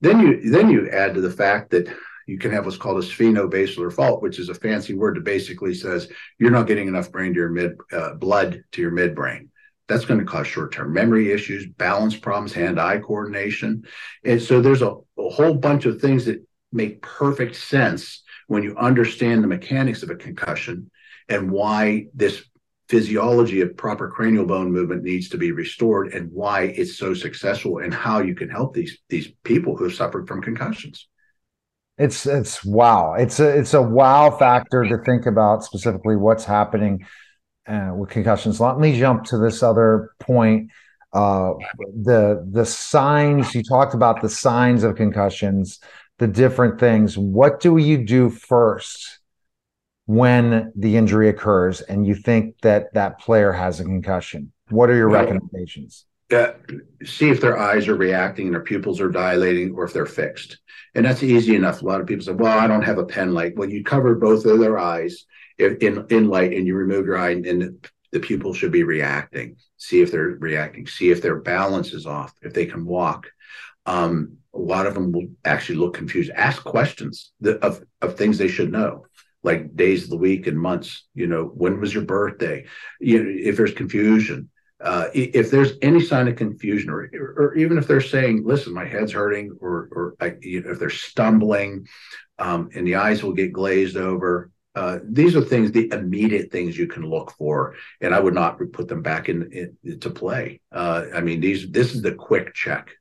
Then you then you add to the fact that you can have what's called a sphenobasilar fault, which is a fancy word that basically says you're not getting enough brain to your mid uh, blood to your midbrain that's going to cause short-term memory issues, balance problems, hand-eye coordination. And so there's a, a, whole bunch of things that make perfect sense when you understand the mechanics of a concussion and why this physiology of proper cranial bone movement needs to be restored and why it's so successful and how you can help these these people who have suffered from concussions. It's it's wow. It's a it's a wow factor to think about specifically what's happening uh, with concussions. Let me jump to this other point. Uh, the the signs you talked about the signs of concussions, the different things. What do you do first when the injury occurs and you think that that player has a concussion? What are your well, recommendations? Uh, see if their eyes are reacting and their pupils are dilating or if they're fixed. And that's easy enough. A lot of people say, well, I don't have a pen light. Well, you cover both of their eyes in, in light and you remove your eye and the pupil should be reacting. See if they're reacting. See if their balance is off, if they can walk. Um, a lot of them will actually look confused. Ask questions of, of things they should know like days of the week and months. You know, when was your birthday? You know, if there's confusion, uh, if there's any sign of confusion, or, or even if they're saying, "Listen, my head's hurting," or or I, you know, if they're stumbling, um, and the eyes will get glazed over. Uh, these are things, the immediate things you can look for, and I would not put them back in, in to play. Uh, I mean, these this is the quick check,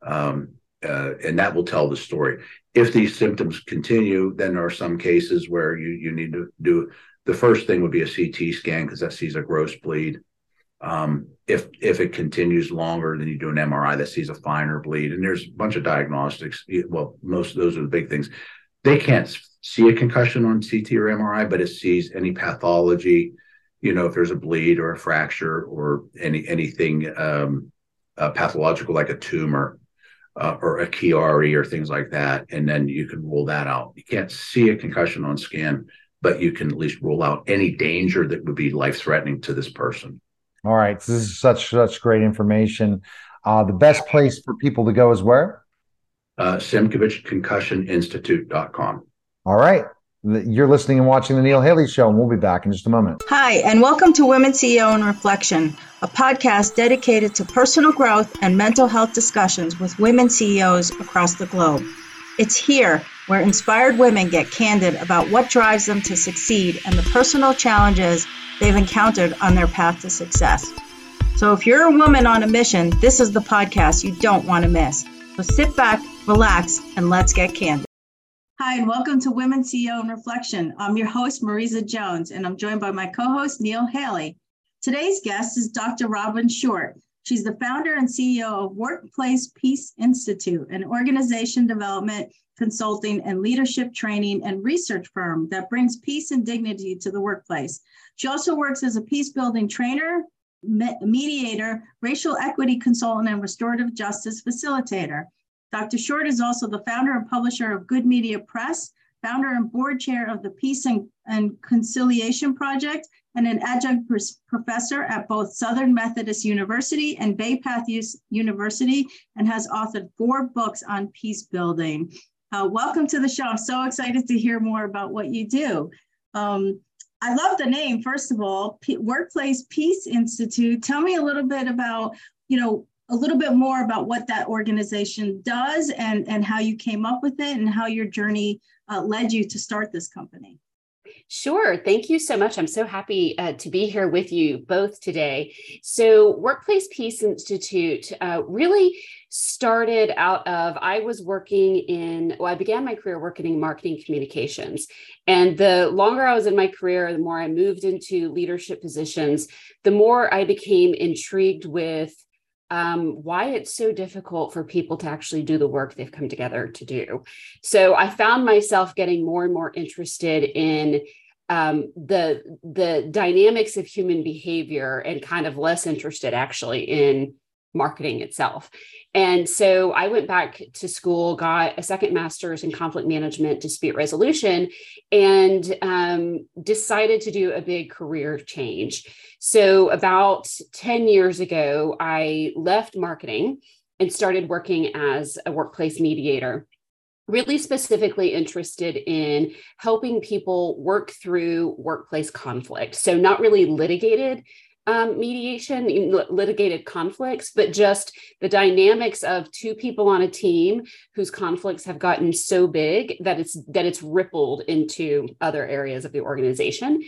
um, uh, and that will tell the story. If these symptoms continue, then there are some cases where you you need to do. The first thing would be a CT scan because that sees a gross bleed. Um, if if it continues longer, then you do an MRI that sees a finer bleed, and there's a bunch of diagnostics. Well, most of those are the big things. They can't see a concussion on CT or MRI, but it sees any pathology. You know, if there's a bleed or a fracture or any anything um, uh, pathological like a tumor uh, or a Chiari or things like that, and then you can rule that out. You can't see a concussion on scan, but you can at least rule out any danger that would be life threatening to this person. All right. So this is such such great information. Uh, the best place for people to go is where? Uh, SimkovicConcussionInstitute.com. All right. You're listening and watching the Neil Haley Show, and we'll be back in just a moment. Hi, and welcome to Women CEO and Reflection, a podcast dedicated to personal growth and mental health discussions with women CEOs across the globe. It's here where inspired women get candid about what drives them to succeed and the personal challenges they've encountered on their path to success. So if you're a woman on a mission, this is the podcast you don't want to miss. So sit back, relax, and let's get candid. Hi, and welcome to Women CEO and Reflection. I'm your host, Marisa Jones, and I'm joined by my co host, Neil Haley. Today's guest is Dr. Robin Short. She's the founder and CEO of Workplace Peace Institute, an organization development, consulting, and leadership training and research firm that brings peace and dignity to the workplace. She also works as a peace building trainer, mediator, racial equity consultant, and restorative justice facilitator. Dr. Short is also the founder and publisher of Good Media Press, founder and board chair of the Peace and, and Conciliation Project, and an adjunct professor at both Southern Methodist University and Bay Path University, and has authored four books on peace building. Uh, welcome to the show. I'm so excited to hear more about what you do. Um, I love the name, first of all, P- Workplace Peace Institute. Tell me a little bit about, you know, a little bit more about what that organization does and, and how you came up with it and how your journey uh, led you to start this company. Sure. Thank you so much. I'm so happy uh, to be here with you both today. So, Workplace Peace Institute uh, really started out of I was working in, well, I began my career working in marketing communications. And the longer I was in my career, the more I moved into leadership positions, the more I became intrigued with um, why it's so difficult for people to actually do the work they've come together to do. So I found myself getting more and more interested in um, the the dynamics of human behavior and kind of less interested actually in marketing itself. And so I went back to school, got a second master's in conflict management, dispute resolution, and um, decided to do a big career change. So about 10 years ago, I left marketing and started working as a workplace mediator really specifically interested in helping people work through workplace conflict. So, not really litigated um, mediation, litigated conflicts, but just the dynamics of two people on a team whose conflicts have gotten so big that it's that it's rippled into other areas of the organization.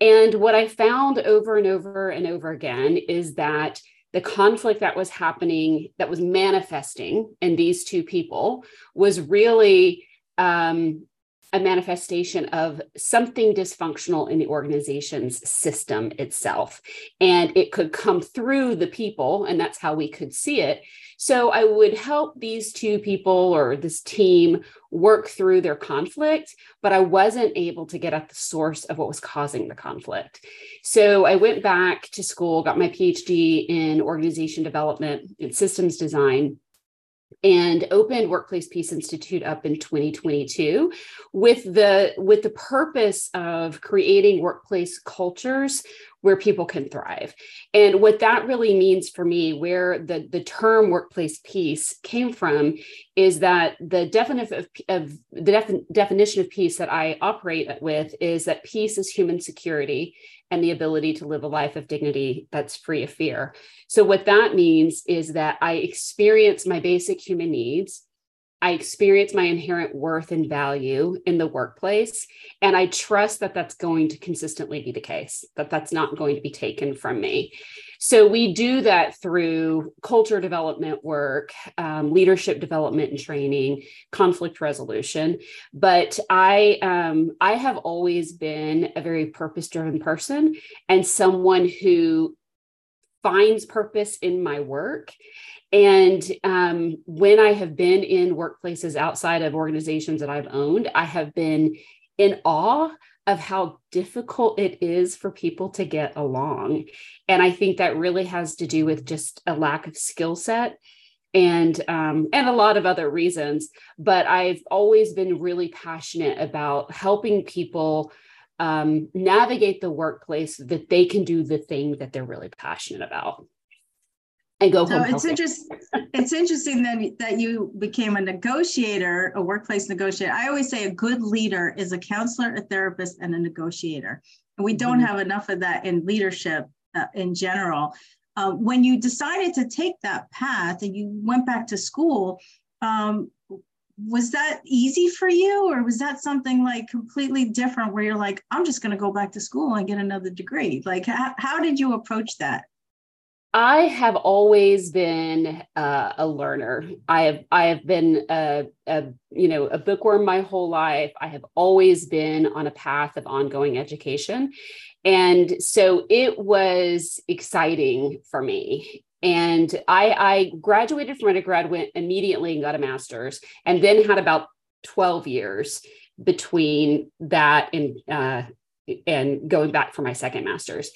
And what I found over and over and over again is that the conflict that was happening, that was manifesting in these two people, was really um, a manifestation of something dysfunctional in the organization's system itself. And it could come through the people, and that's how we could see it. So I would help these two people or this team work through their conflict, but I wasn't able to get at the source of what was causing the conflict. So I went back to school, got my PhD in organization development and systems design and opened workplace peace institute up in 2022 with the with the purpose of creating workplace cultures where people can thrive and what that really means for me where the the term workplace peace came from is that the of, of the defi- definition of peace that i operate with is that peace is human security and the ability to live a life of dignity that's free of fear. So, what that means is that I experience my basic human needs. I experience my inherent worth and value in the workplace. And I trust that that's going to consistently be the case, that that's not going to be taken from me. So we do that through culture development work, um, leadership development and training, conflict resolution. But I um, I have always been a very purpose driven person and someone who finds purpose in my work. And um, when I have been in workplaces outside of organizations that I've owned, I have been in awe of how difficult it is for people to get along. And I think that really has to do with just a lack of skill set and um, and a lot of other reasons. But I've always been really passionate about helping people um, navigate the workplace that they can do the thing that they're really passionate about and go so it's interesting *laughs* it's interesting that that you became a negotiator a workplace negotiator. I always say a good leader is a counselor a therapist and a negotiator. And we don't mm-hmm. have enough of that in leadership uh, in general. Uh, when you decided to take that path and you went back to school um, was that easy for you or was that something like completely different where you're like i'm just going to go back to school and get another degree like how, how did you approach that I have always been uh, a learner. I have I have been a, a, you know a bookworm my whole life. I have always been on a path of ongoing education, and so it was exciting for me. And I, I graduated from undergrad, immediately and got a master's, and then had about twelve years between that and uh, and going back for my second master's.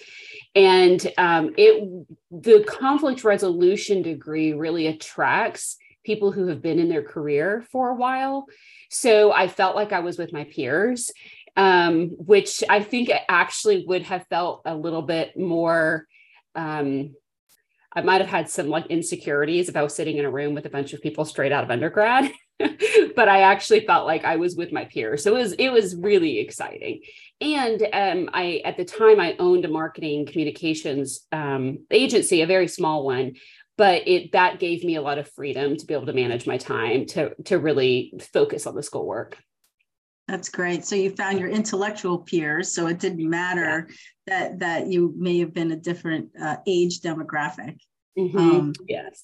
And um, it the conflict resolution degree really attracts people who have been in their career for a while. So i felt like i was with my peers um, which i think actually would have felt a little bit more um, I might have had some like insecurities was sitting in a room with a bunch of people straight out of undergrad, *laughs* but I actually felt like I was with my peers. So it was it was really exciting. And um, I at the time I owned a marketing communications um, agency, a very small one, but it that gave me a lot of freedom to be able to manage my time to to really focus on the schoolwork. That's great. So you found your intellectual peers. So it didn't matter yeah. that that you may have been a different uh, age demographic. Mm-hmm. Um, yes.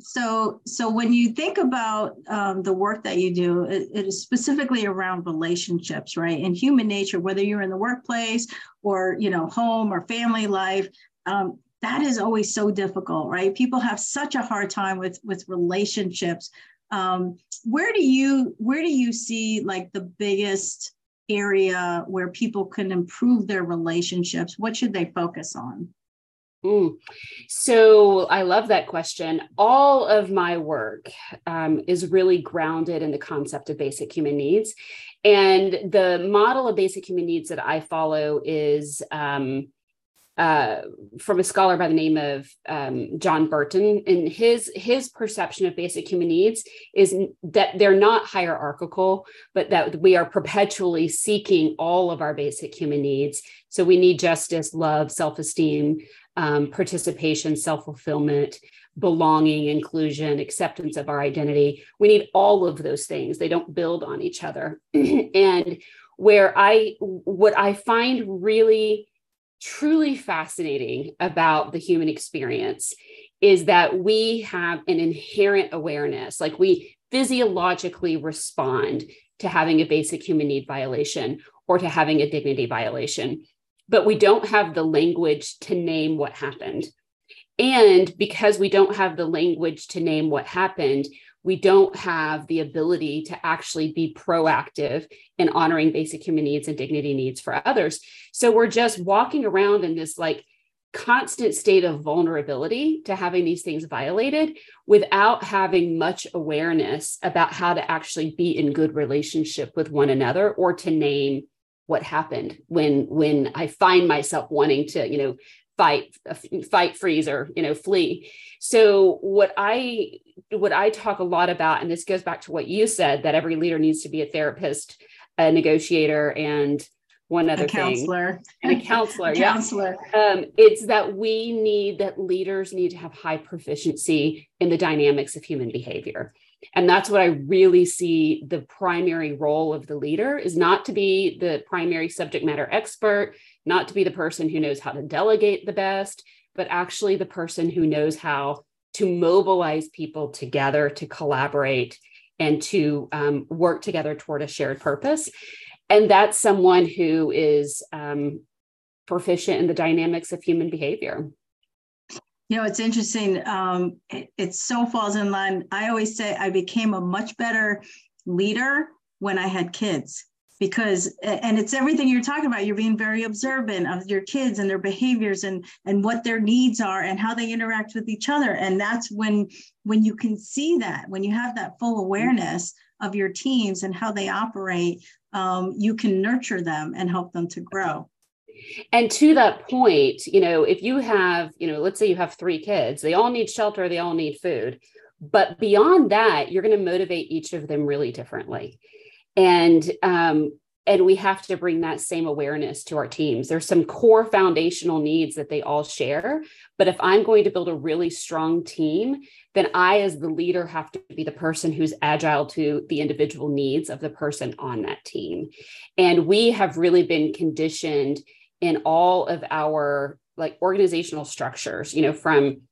So so when you think about um, the work that you do, it, it is specifically around relationships, right? And human nature, whether you're in the workplace or you know home or family life. Um, that is always so difficult, right? People have such a hard time with with relationships um, where do you where do you see like the biggest area where people can improve their relationships? What should they focus on? Mm. So I love that question. All of my work um, is really grounded in the concept of basic human needs. And the model of basic human needs that I follow is um, uh, from a scholar by the name of um, John Burton, and his his perception of basic human needs is that they're not hierarchical, but that we are perpetually seeking all of our basic human needs. So we need justice, love, self esteem, um, participation, self fulfillment, belonging, inclusion, acceptance of our identity. We need all of those things. They don't build on each other, *clears throat* and where I what I find really truly fascinating about the human experience is that we have an inherent awareness, like we physiologically respond to having a basic human need violation or to having a dignity violation, but we don't have the language to name what happened. And because we don't have the language to name what happened, we don't have the ability to actually be proactive in honoring basic human needs and dignity needs for others. So we're just walking around in this like constant state of vulnerability to having these things violated without having much awareness about how to actually be in good relationship with one another or to name what happened when when i find myself wanting to you know fight fight freeze or you know flee. So what i what i talk a lot about and this goes back to what you said that every leader needs to be a therapist a negotiator and one other a counselor. Thing and a counselor a *laughs* yeah. Counselor. Um, it's that we need that leaders need to have high proficiency in the dynamics of human behavior. And that's what i really see the primary role of the leader is not to be the primary subject matter expert not to be the person who knows how to delegate the best, but actually the person who knows how to mobilize people together to collaborate and to um, work together toward a shared purpose. And that's someone who is um, proficient in the dynamics of human behavior. You know, it's interesting. Um, it, it so falls in line. I always say I became a much better leader when I had kids because and it's everything you're talking about. You're being very observant of your kids and their behaviors and and what their needs are and how they interact with each other. And that's when when you can see that when you have that full awareness of your teams and how they operate um, you can nurture them and help them to grow. And to that point you know if you have you know let's say you have three kids they all need shelter they all need food. But beyond that you're going to motivate each of them really differently and um, and we have to bring that same awareness to our teams. There's some core foundational needs that they all share but if i'm going to build a really strong team then i as the leader have to be the person who's agile to the individual needs of the person on that team. And we have really been conditioned in all of our like organizational structures you know from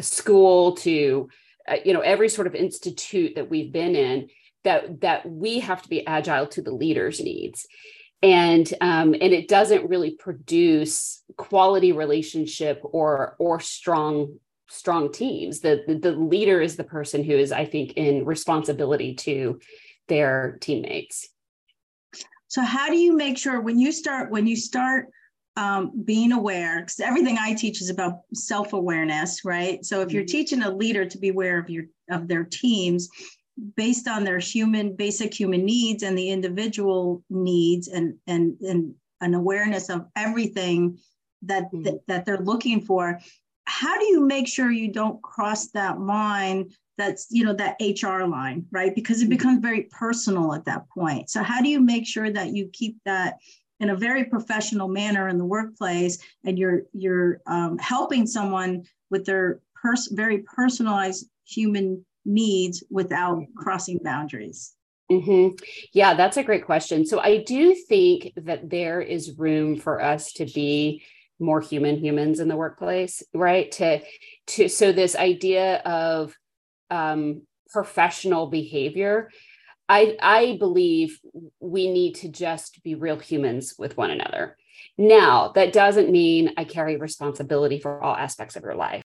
school to uh, you know every sort of institute that we've been in that that we have to be agile to the leader's needs. And um, and it doesn't really produce quality relationship or or strong strong teams. The, the the leader is the person who is i think in responsibility to their teammates. So how do you make sure when you start when you start um, being aware because everything i teach is about self-awareness right? So if you're mm-hmm. teaching a leader to be aware of your of their teams based on their human basic human needs and the individual needs and and and an awareness of everything that mm-hmm. that, that they're looking for how do you make sure you don't cross that line that's you know that hr line right because it mm-hmm. becomes very personal at that point so how do you make sure that you keep that in a very professional manner in the workplace and you're you're um, helping someone with their pers- very personalized human needs without crossing boundaries? Mm-hmm. Yeah, that's a great question. So I do think that there is room for us to be more human humans in the workplace, right? To to so this idea of um, professional behavior, I I believe we need to just be real humans with one another. Now, that doesn't mean I carry responsibility for all aspects of your life